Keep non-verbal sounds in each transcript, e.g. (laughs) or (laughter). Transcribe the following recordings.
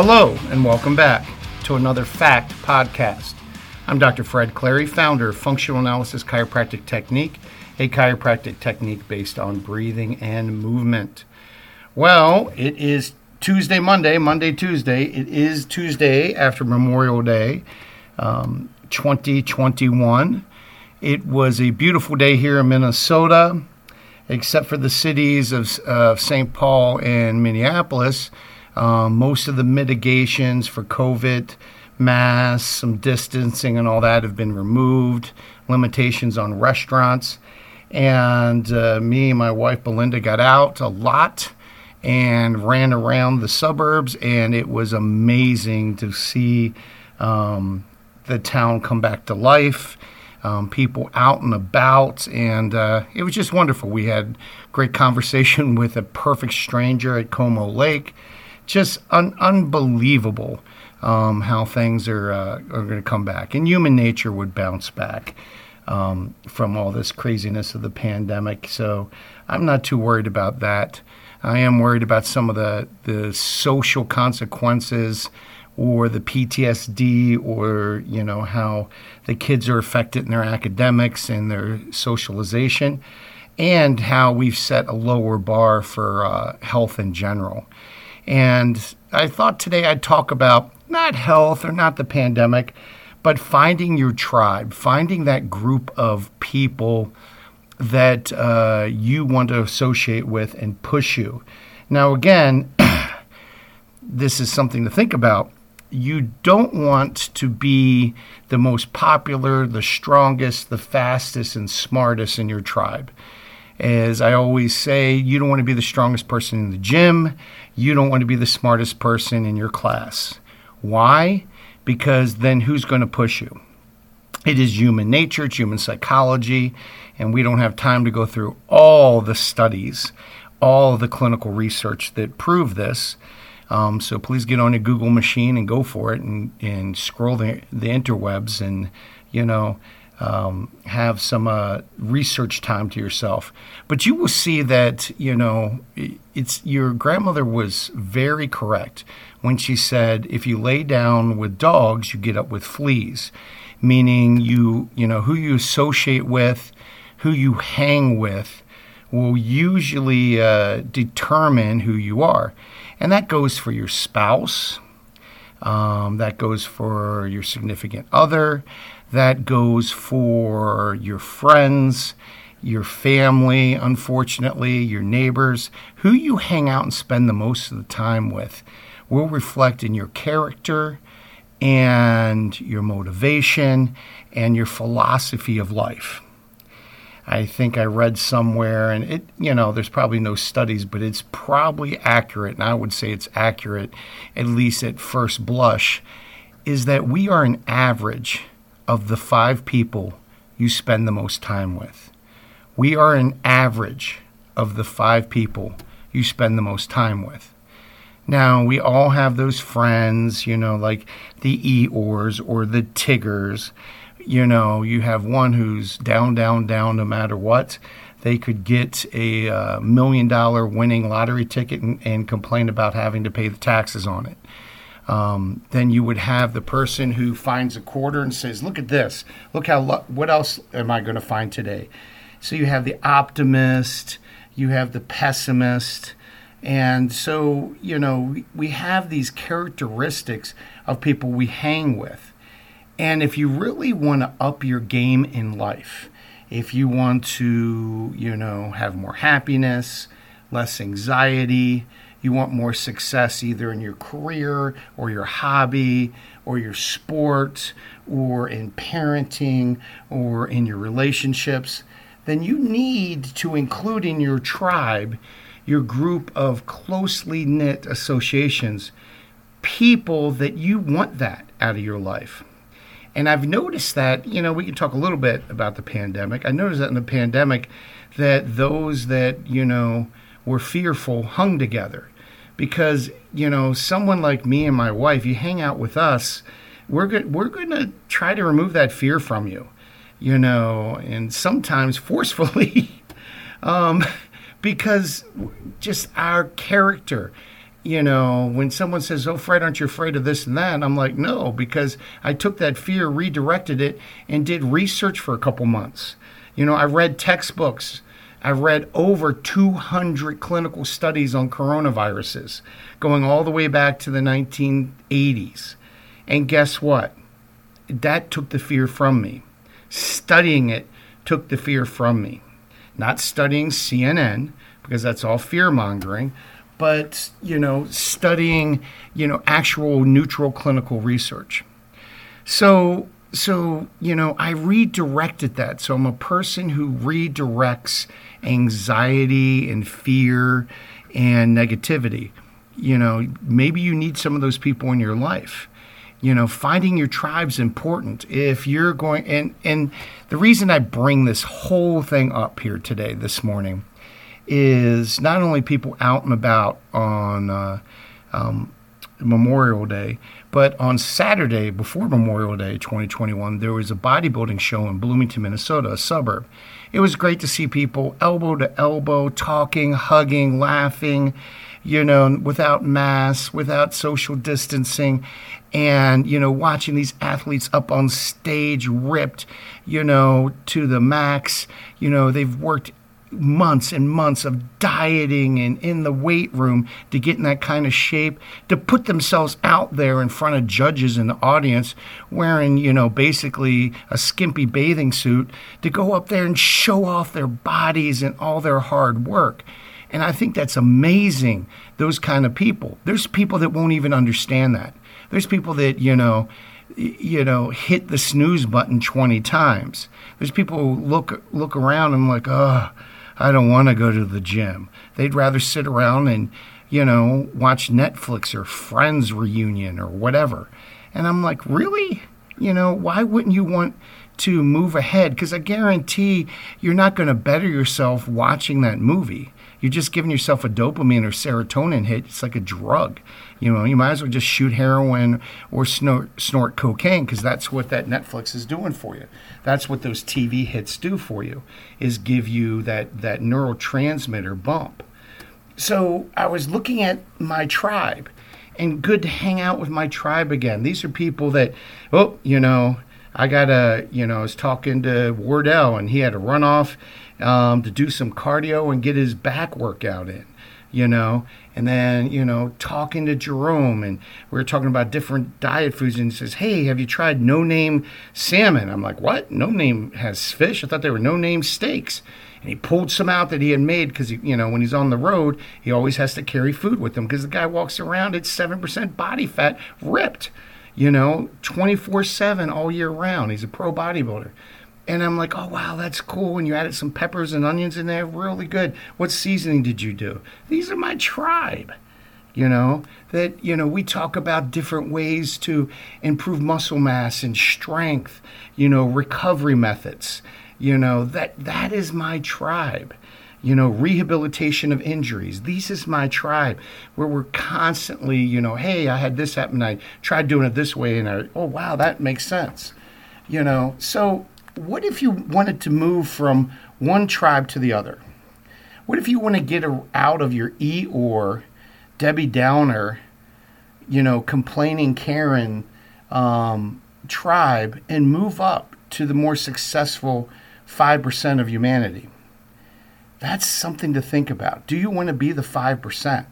Hello, and welcome back to another Fact Podcast. I'm Dr. Fred Clary, founder of Functional Analysis Chiropractic Technique, a chiropractic technique based on breathing and movement. Well, it is Tuesday, Monday, Monday, Tuesday. It is Tuesday after Memorial Day, um, 2021. It was a beautiful day here in Minnesota, except for the cities of uh, St. Paul and Minneapolis. Um, most of the mitigations for COVID, masks, some distancing, and all that have been removed. Limitations on restaurants. And uh, me and my wife Belinda got out a lot and ran around the suburbs, and it was amazing to see um, the town come back to life um, people out and about, and uh, it was just wonderful. We had great conversation (laughs) with a perfect stranger at Como Lake. Just un- unbelievable um, how things are uh, are going to come back, and human nature would bounce back um, from all this craziness of the pandemic. So I'm not too worried about that. I am worried about some of the the social consequences or the PTSD or you know how the kids are affected in their academics and their socialization and how we've set a lower bar for uh, health in general. And I thought today I'd talk about not health or not the pandemic, but finding your tribe, finding that group of people that uh, you want to associate with and push you. Now, again, (clears throat) this is something to think about you don't want to be the most popular, the strongest, the fastest, and smartest in your tribe. As I always say, you don't want to be the strongest person in the gym. You don't want to be the smartest person in your class. Why? Because then who's going to push you? It is human nature, it's human psychology, and we don't have time to go through all the studies, all the clinical research that prove this. Um, so please get on a Google machine and go for it and, and scroll the, the interwebs and, you know, um, have some uh, research time to yourself. But you will see that, you know, it's your grandmother was very correct when she said if you lay down with dogs, you get up with fleas, meaning you, you know, who you associate with, who you hang with will usually uh, determine who you are. And that goes for your spouse, um, that goes for your significant other, that goes for your friends, your family, unfortunately, your neighbors. Who you hang out and spend the most of the time with will reflect in your character and your motivation and your philosophy of life. I think I read somewhere, and it, you know, there's probably no studies, but it's probably accurate, and I would say it's accurate, at least at first blush, is that we are an average of the five people you spend the most time with. We are an average of the five people you spend the most time with. Now, we all have those friends, you know, like the Eeyores or the Tiggers you know, you have one who's down, down, down no matter what. They could get a uh, million dollar winning lottery ticket and, and, complain about having to pay the taxes on it. Um, then you would have the person who finds a quarter and says, "Look at this! Look how lo- what else am I going to find today?" So you have the optimist, you have the pessimist, and so you know we have these characteristics of people we hang with. And if you really want to up your game in life, if you want to, you know, have more happiness, less anxiety, you want more success either in your career or your hobby or your sport or in parenting or in your relationships, then you need to include in your tribe your group of closely knit associations, people that you want that out of your life. And I've noticed that, you know, we can talk a little bit about the pandemic. I noticed that in the pandemic that those that, you know, were fearful hung together. Because, you know, someone like me and my wife, you hang out with us, we're good we're going to try to remove that fear from you. You know, and sometimes (laughs) forcefully um, because just our character you know, when someone says, Oh, Fred, aren't you afraid of this and that? I'm like, No, because I took that fear, redirected it, and did research for a couple months. You know, I read textbooks. I read over 200 clinical studies on coronaviruses going all the way back to the 1980s. And guess what? That took the fear from me. Studying it took the fear from me. Not studying CNN, because that's all fear mongering, but, you know, studying, you know, actual neutral clinical research. So, so, you know, I redirected that. So I'm a person who redirects anxiety and fear and negativity. You know, maybe you need some of those people in your life you know finding your tribe's important if you're going and and the reason i bring this whole thing up here today this morning is not only people out and about on uh, um, memorial day but on saturday before memorial day 2021 there was a bodybuilding show in bloomington minnesota a suburb it was great to see people elbow to elbow talking hugging laughing you know, without masks, without social distancing, and, you know, watching these athletes up on stage ripped, you know, to the max. You know, they've worked months and months of dieting and in the weight room to get in that kind of shape to put themselves out there in front of judges and the audience wearing you know basically a skimpy bathing suit to go up there and show off their bodies and all their hard work and I think that's amazing, those kind of people. There's people that won't even understand that. There's people that, you know, you know, hit the snooze button 20 times. There's people who look look around and like, "Oh, I don't want to go to the gym." They'd rather sit around and, you know, watch Netflix or Friends reunion or whatever. And I'm like, "Really? You know, why wouldn't you want to move ahead because I guarantee you're not going to better yourself watching that movie. You're just giving yourself a dopamine or serotonin hit. It's like a drug. You know, you might as well just shoot heroin or snort, snort cocaine because that's what that Netflix is doing for you. That's what those TV hits do for you is give you that that neurotransmitter bump. So I was looking at my tribe and good to hang out with my tribe again. These are people that, oh, you know, I got a, you know, I was talking to Wardell and he had a run off um, to do some cardio and get his back workout in, you know. And then, you know, talking to Jerome and we were talking about different diet foods and he says, Hey, have you tried no name salmon? I'm like, What? No name has fish? I thought they were no name steaks. And he pulled some out that he had made because, you know, when he's on the road, he always has to carry food with him because the guy walks around at 7% body fat, ripped you know, 24 7 all year round. He's a pro bodybuilder. And I'm like, oh, wow, that's cool. And you added some peppers and onions in there. Really good. What seasoning did you do? These are my tribe. You know, that, you know, we talk about different ways to improve muscle mass and strength, you know, recovery methods. You know, that that is my tribe you know, rehabilitation of injuries. This is my tribe where we're constantly, you know, hey, I had this happen. I tried doing it this way, and I, oh, wow, that makes sense. You know, so what if you wanted to move from one tribe to the other? What if you want to get out of your Eeyore, Debbie Downer, you know, complaining Karen um, tribe and move up to the more successful 5% of humanity? that's something to think about. Do you want to be the 5%?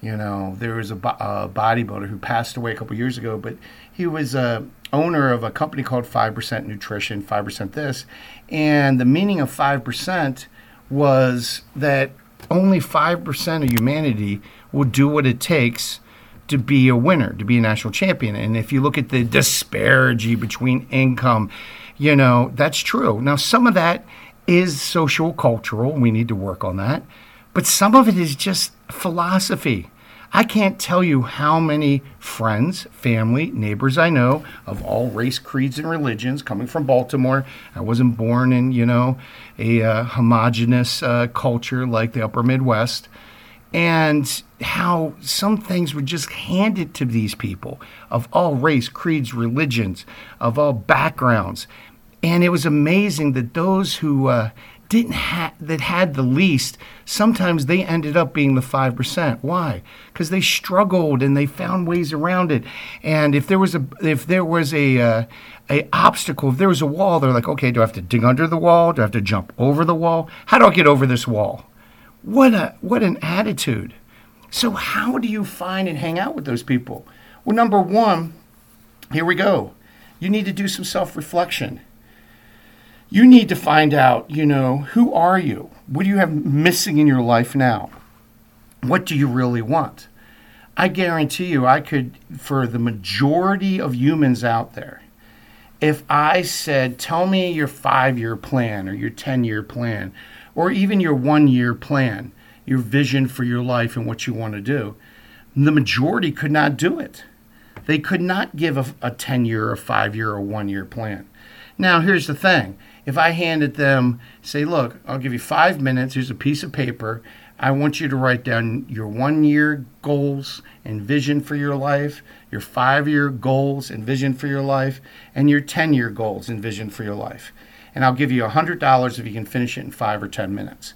You know, there was a, a bodybuilder who passed away a couple years ago, but he was a owner of a company called 5% Nutrition, 5% this. And the meaning of 5% was that only 5% of humanity will do what it takes to be a winner, to be a national champion. And if you look at the disparity between income, you know, that's true. Now, some of that is social cultural. We need to work on that. But some of it is just philosophy. I can't tell you how many friends, family, neighbors I know of all race, creeds, and religions coming from Baltimore. I wasn't born in, you know, a uh, homogenous uh, culture like the upper Midwest. And how some things were just handed to these people of all race, creeds, religions, of all backgrounds. And it was amazing that those who uh, didn't ha- that had the least, sometimes they ended up being the 5%. Why? Cuz they struggled and they found ways around it. And if there was a if there was a uh, a obstacle, if there was a wall, they're like, "Okay, do I have to dig under the wall? Do I have to jump over the wall? How do I get over this wall?" What a what an attitude. So how do you find and hang out with those people? Well, number 1, here we go. You need to do some self-reflection you need to find out, you know, who are you? What do you have missing in your life now? What do you really want? I guarantee you, I could, for the majority of humans out there, if I said, tell me your five year plan or your 10 year plan, or even your one year plan, your vision for your life and what you want to do, the majority could not do it. They could not give a, a 10 year, a five year, or one year plan. Now, here's the thing if I handed them, say, look, I'll give you five minutes, here's a piece of paper. I want you to write down your one year goals and vision for your life, your five year goals and vision for your life, and your 10 year goals and vision for your life. And I'll give you $100 if you can finish it in five or 10 minutes.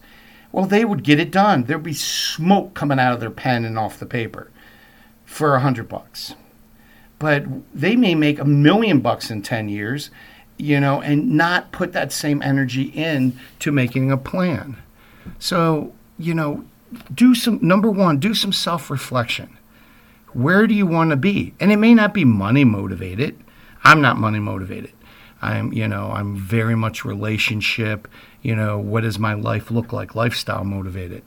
Well, they would get it done. There'd be smoke coming out of their pen and off the paper for a hundred bucks. But they may make a million bucks in 10 years you know, and not put that same energy in to making a plan. So, you know, do some number one, do some self-reflection. Where do you want to be? And it may not be money motivated. I'm not money motivated. I'm, you know, I'm very much relationship, you know, what does my life look like, lifestyle motivated.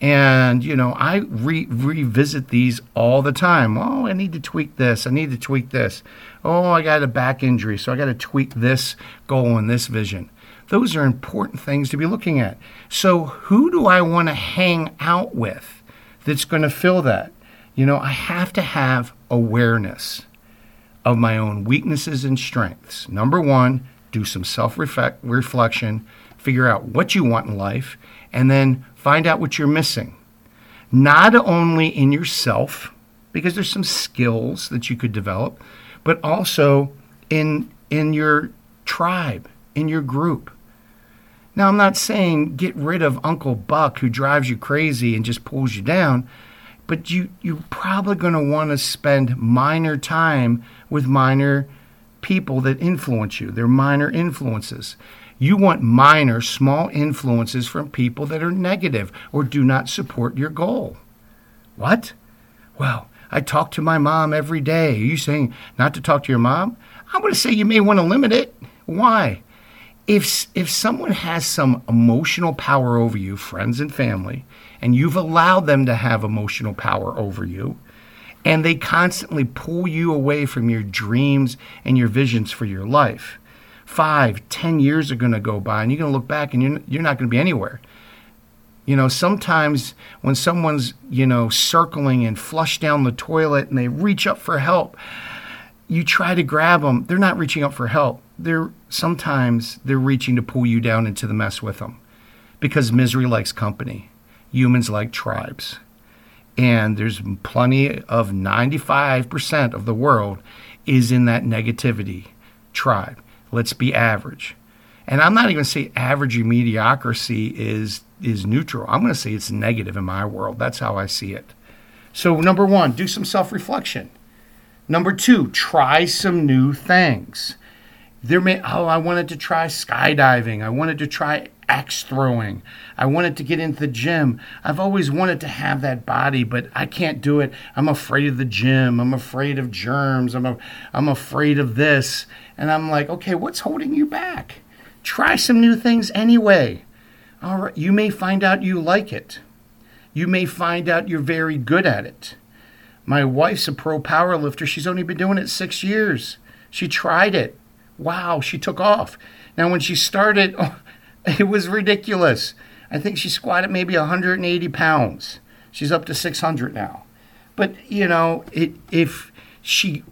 And, you know, I re- revisit these all the time. Oh, I need to tweak this. I need to tweak this. Oh, I got a back injury, so I got to tweak this goal and this vision. Those are important things to be looking at. So, who do I want to hang out with that's going to fill that? You know, I have to have awareness of my own weaknesses and strengths. Number one, do some self reflection, figure out what you want in life, and then find out what you're missing. Not only in yourself, because there's some skills that you could develop, but also in in your tribe, in your group. Now, I'm not saying get rid of Uncle Buck who drives you crazy and just pulls you down, but you you're probably going to want to spend minor time with minor people that influence you. They're minor influences. You want minor, small influences from people that are negative or do not support your goal. What? Well, I talk to my mom every day. Are you saying not to talk to your mom? I'm going to say you may want to limit it. Why? If, if someone has some emotional power over you, friends and family, and you've allowed them to have emotional power over you, and they constantly pull you away from your dreams and your visions for your life, five, ten years are going to go by, and you're going to look back and you're, you're not going to be anywhere. You know, sometimes when someone's, you know, circling and flush down the toilet and they reach up for help, you try to grab them. They're not reaching up for help. They're sometimes they're reaching to pull you down into the mess with them because misery likes company. Humans like tribes. And there's plenty of 95% of the world is in that negativity tribe. Let's be average. And I'm not even say average mediocrity is is neutral. I'm going to say it's negative in my world. That's how I see it. So number 1, do some self-reflection. Number 2, try some new things. There may oh, I wanted to try skydiving. I wanted to try axe throwing. I wanted to get into the gym. I've always wanted to have that body, but I can't do it. I'm afraid of the gym. I'm afraid of germs. I'm a, I'm afraid of this. And I'm like, okay, what's holding you back? Try some new things anyway. All right, you may find out you like it. You may find out you're very good at it. My wife's a pro power lifter. She's only been doing it six years. She tried it. Wow, she took off. Now, when she started, (laughs) oh, (laughs) it was ridiculous. I think she squatted maybe 180 pounds. She's up to 600 now. But, you know, it, if she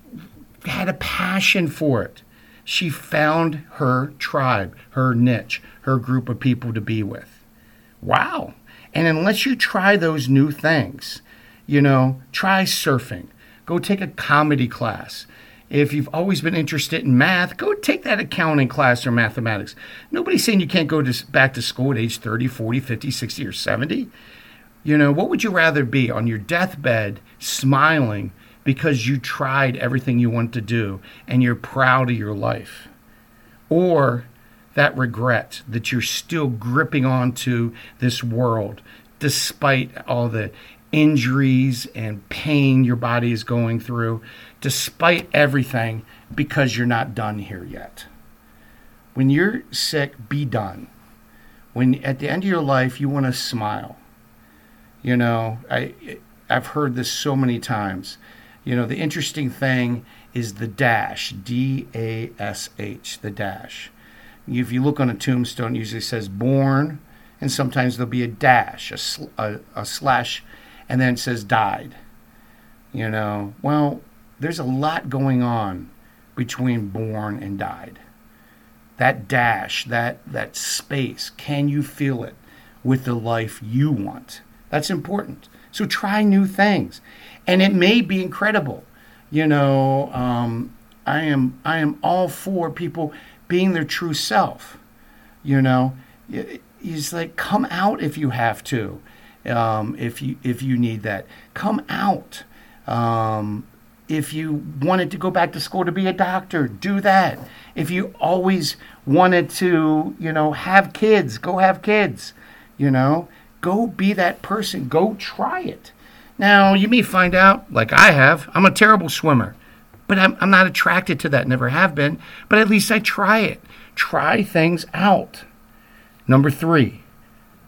had a passion for it, she found her tribe, her niche, her group of people to be with. Wow. And unless you try those new things, you know, try surfing, go take a comedy class, If you've always been interested in math, go take that accounting class or mathematics. Nobody's saying you can't go to, back to school at age 30, 40, 50, 60, or 70. You know, what would you rather be on your deathbed smiling because you tried everything you want to do and you're proud of your life? Or that regret that you're still gripping onto this world despite all the injuries and pain your body is going through, despite everything, because you're not done here yet. When you're sick, be done. When at the end of your life you want to smile. You know, I I've heard this so many times. You know, the interesting thing is the dash, D A S H, the dash. If you look on a tombstone, it usually says born, and sometimes there'll be a dash, a, sl- a, a slash, and then it says died. You know, well, there's a lot going on between born and died. That dash, that that space, can you feel it with the life you want? That's important. So try new things, and it may be incredible. You know, um, I am I am all for people being their true self. You know, he's like, come out if you have to, um, if you if you need that, come out. Um, if you wanted to go back to school to be a doctor, do that. If you always wanted to, you know, have kids, go have kids. You know, go be that person. Go try it. Now, you may find out, like I have, I'm a terrible swimmer, but I'm, I'm not attracted to that, never have been, but at least I try it. Try things out. Number three,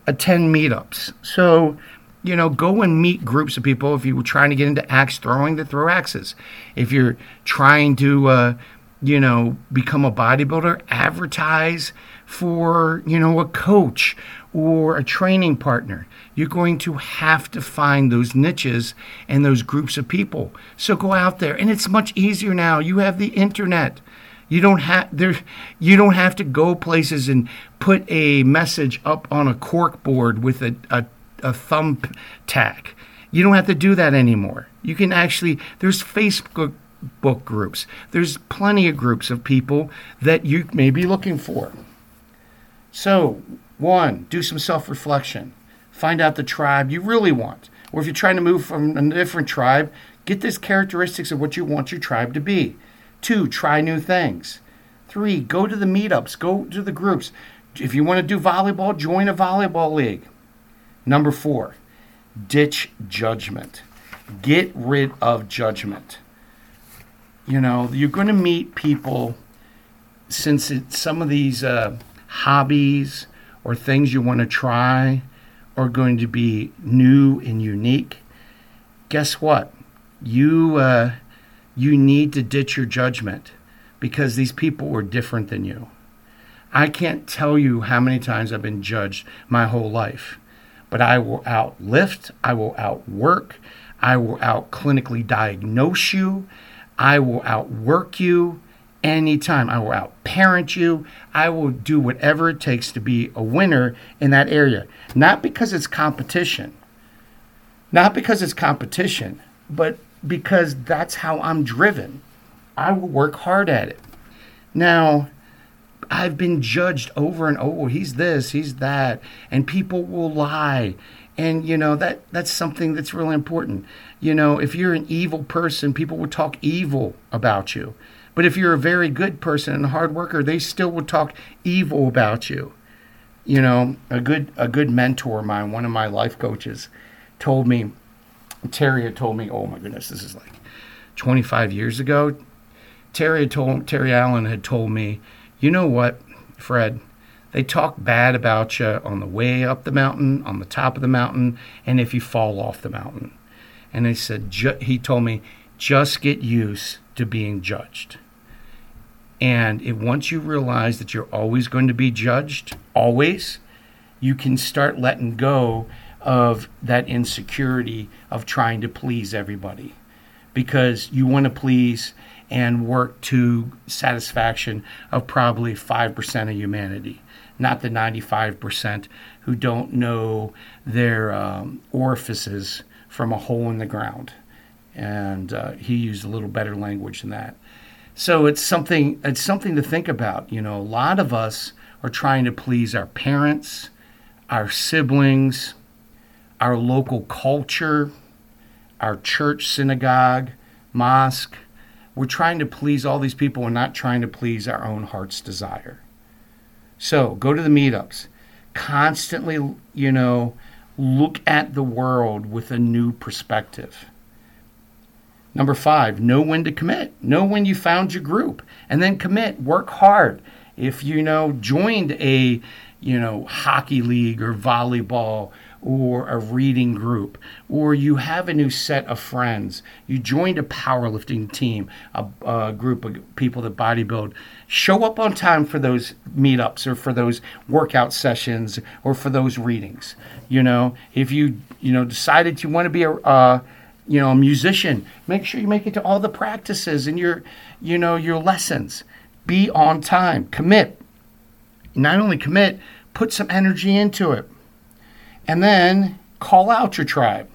attend meetups. So, you know, go and meet groups of people. If you were trying to get into axe throwing, to throw axes. If you're trying to, uh, you know, become a bodybuilder, advertise for, you know, a coach or a training partner. You're going to have to find those niches and those groups of people. So go out there. And it's much easier now. You have the internet. You don't have there you don't have to go places and put a message up on a cork board with a, a, a thumb tack. You don't have to do that anymore. You can actually there's Facebook book groups. There's plenty of groups of people that you may be looking for. So, one, do some self reflection. Find out the tribe you really want. Or if you're trying to move from a different tribe, get these characteristics of what you want your tribe to be. Two, try new things. Three, go to the meetups, go to the groups. If you want to do volleyball, join a volleyball league. Number four, ditch judgment. Get rid of judgment. You know, you're going to meet people since some of these uh, hobbies or things you want to try are going to be new and unique. Guess what? You uh, you need to ditch your judgment because these people were different than you. I can't tell you how many times I've been judged my whole life, but I will outlift, I will outwork, I will out clinically diagnose you, I will outwork you anytime. I will outparent you. I will do whatever it takes to be a winner in that area. Not because it's competition, not because it's competition, but because that's how I'm driven. I will work hard at it. Now, I've been judged over and over. He's this, he's that, and people will lie. And you know that that's something that's really important. You know, if you're an evil person, people will talk evil about you. But if you're a very good person and a hard worker, they still will talk evil about you. You know, a good a good mentor of mine, one of my life coaches, told me Terry had told me, oh my goodness, this is like 25 years ago. Terry told Terry Allen had told me, you know what, Fred, they talk bad about you on the way up the mountain, on the top of the mountain, and if you fall off the mountain. And they said, he told me, just get used to being judged. And once you realize that you're always going to be judged, always, you can start letting go of that insecurity of trying to please everybody because you want to please and work to satisfaction of probably 5% of humanity not the 95% who don't know their um, orifices from a hole in the ground and uh, he used a little better language than that So it's something it's something to think about. You know, a lot of us are trying to please our parents, our siblings, our local culture, our church, synagogue, mosque. We're trying to please all these people and not trying to please our own heart's desire. So go to the meetups. Constantly, you know, look at the world with a new perspective. Number five, know when to commit. Know when you found your group and then commit. Work hard. If you know joined a you know hockey league or volleyball or a reading group, or you have a new set of friends, you joined a powerlifting team, a, a, group of people that bodybuild, show up on time for those meetups or for those workout sessions or for those readings. You know, if you you know decided you want to be a you know a musician, make sure you make it to all the practices and your you know your lessons. Be on time. Commit. Not only commit, put some energy into it and then call out your tribe.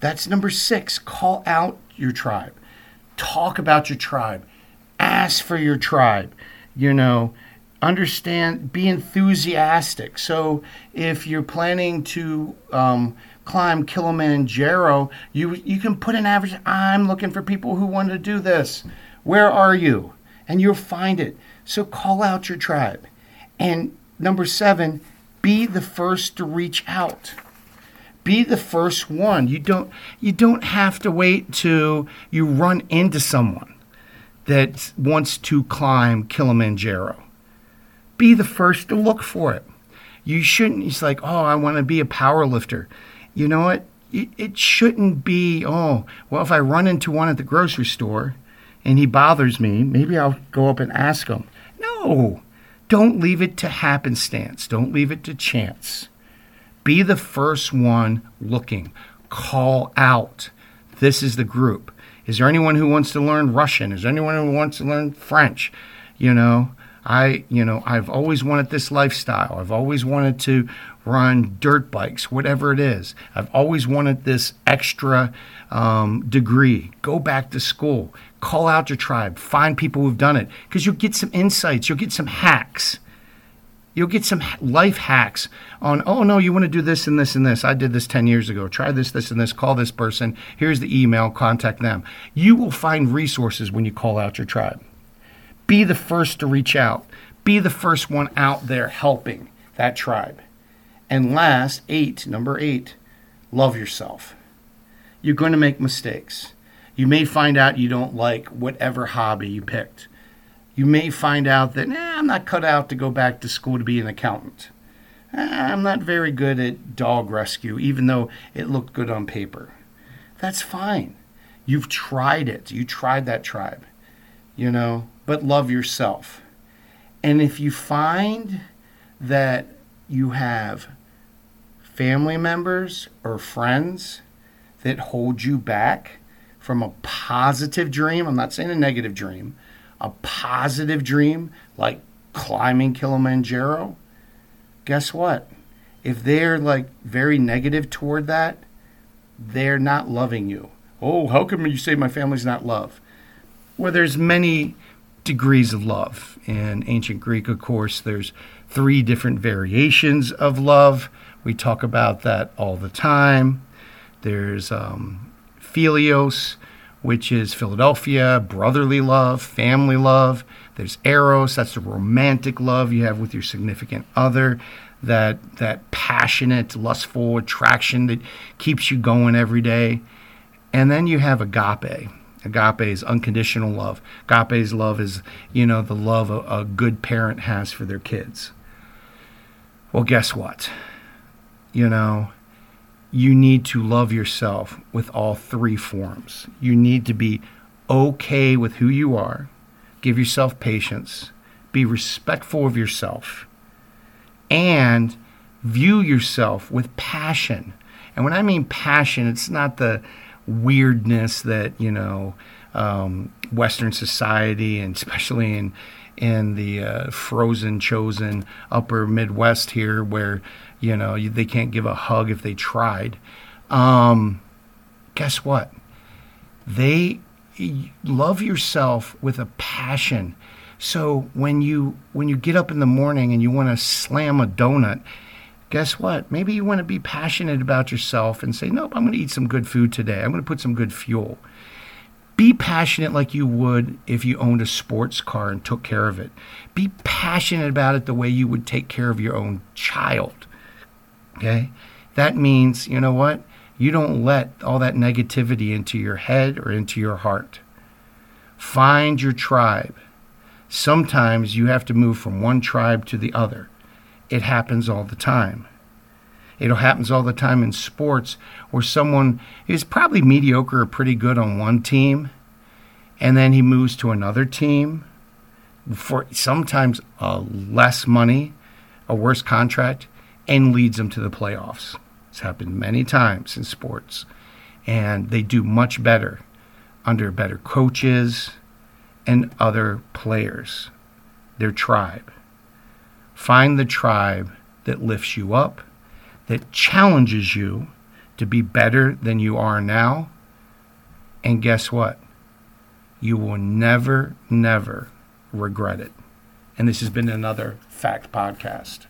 That's number six. Call out your tribe. Talk about your tribe. Ask for your tribe. You know, understand, be enthusiastic. So if you're planning to um, climb Kilimanjaro, you you can put an average. I'm looking for people who want to do this. Where are you? And you'll find it. So call out your tribe. And number seven, be the first to reach out. Be the first one. You don't you don't have to wait till you run into someone that wants to climb Kilimanjaro. Be the first to look for it. You shouldn't it's like oh I want to be a power lifter. You know what? It, it shouldn't be oh well if I run into one at the grocery store and he bothers me maybe I'll go up and ask him. No don't leave it to happenstance. Don't leave it to chance. Be the first one looking. Call out. This is the group. Is there anyone who wants to learn Russian? Is there anyone who wants to learn French? You know, I, you know, I've always wanted this lifestyle. I've always wanted to run dirt bikes, whatever it is. I've always wanted this extra um, degree. Go back to school call out your tribe, find people who've done it, because you'll get some insights, you'll get some hacks. You'll get some life hacks on, oh no, you want to do this and this and this. I did this 10 years ago. Try this, this, and this. Call this person. Here's the email. Contact them. You will find resources when you call out your tribe. Be the first to reach out. Be the first one out there helping that tribe. And last, eight, number eight, love yourself. You're going to make mistakes. You may find out you don't like whatever hobby you picked. You may find out that, I'm not cut out to go back to school to be an accountant. Ah, I'm not very good at dog rescue, even though it looked good on paper. That's fine. You've tried it. You tried that tribe, you know, but love yourself. And if you find that you have family members or friends that hold you back, from a positive dream, I'm not saying a negative dream, a positive dream like climbing Kilimanjaro, guess what? If they're like very negative toward that, they're not loving you. Oh, how come you say my family's not love? Well, there's many degrees of love. In ancient Greek, of course, there's three different variations of love. We talk about that all the time. There's um, Philios, which is Philadelphia, brotherly love, family love. There's Eros, that's the romantic love you have with your significant other, that that passionate, lustful attraction that keeps you going every day. And then you have agape. Agape is unconditional love. Agape's love is, you know, the love a, a good parent has for their kids. Well, guess what? You know, you need to love yourself with all three forms. You need to be okay with who you are, give yourself patience, be respectful of yourself, and view yourself with passion. And when I mean passion, it's not the weirdness that, you know, um, Western society, and (laughs) especially in in the uh, frozen, chosen upper Midwest here, where you know, they can't give a hug if they tried. Um, guess what? They love yourself with a passion. So when you when you get up in the morning and you want to slam a donut, guess what? Maybe you want to be passionate about yourself and say, "Nope, I'm going to eat some good food today. I'm going to put some good fuel." Be passionate like you would if you owned a sports car and took care of it. Be passionate about it the way you would take care of your own child. Okay? That means, you know what? You don't let all that negativity into your head or into your heart. Find your tribe. Sometimes you have to move from one tribe to the other. It happens all the time. It happens all the time in sports where someone is probably mediocre or pretty good on one team, and then he moves to another team for sometimes less money, a worse contract, and leads them to the playoffs. It's happened many times in sports, and they do much better under better coaches and other players, their tribe. Find the tribe that lifts you up that challenges you to be better than you are now. And guess what? You will never, never regret it. And this has been another Fact Podcast.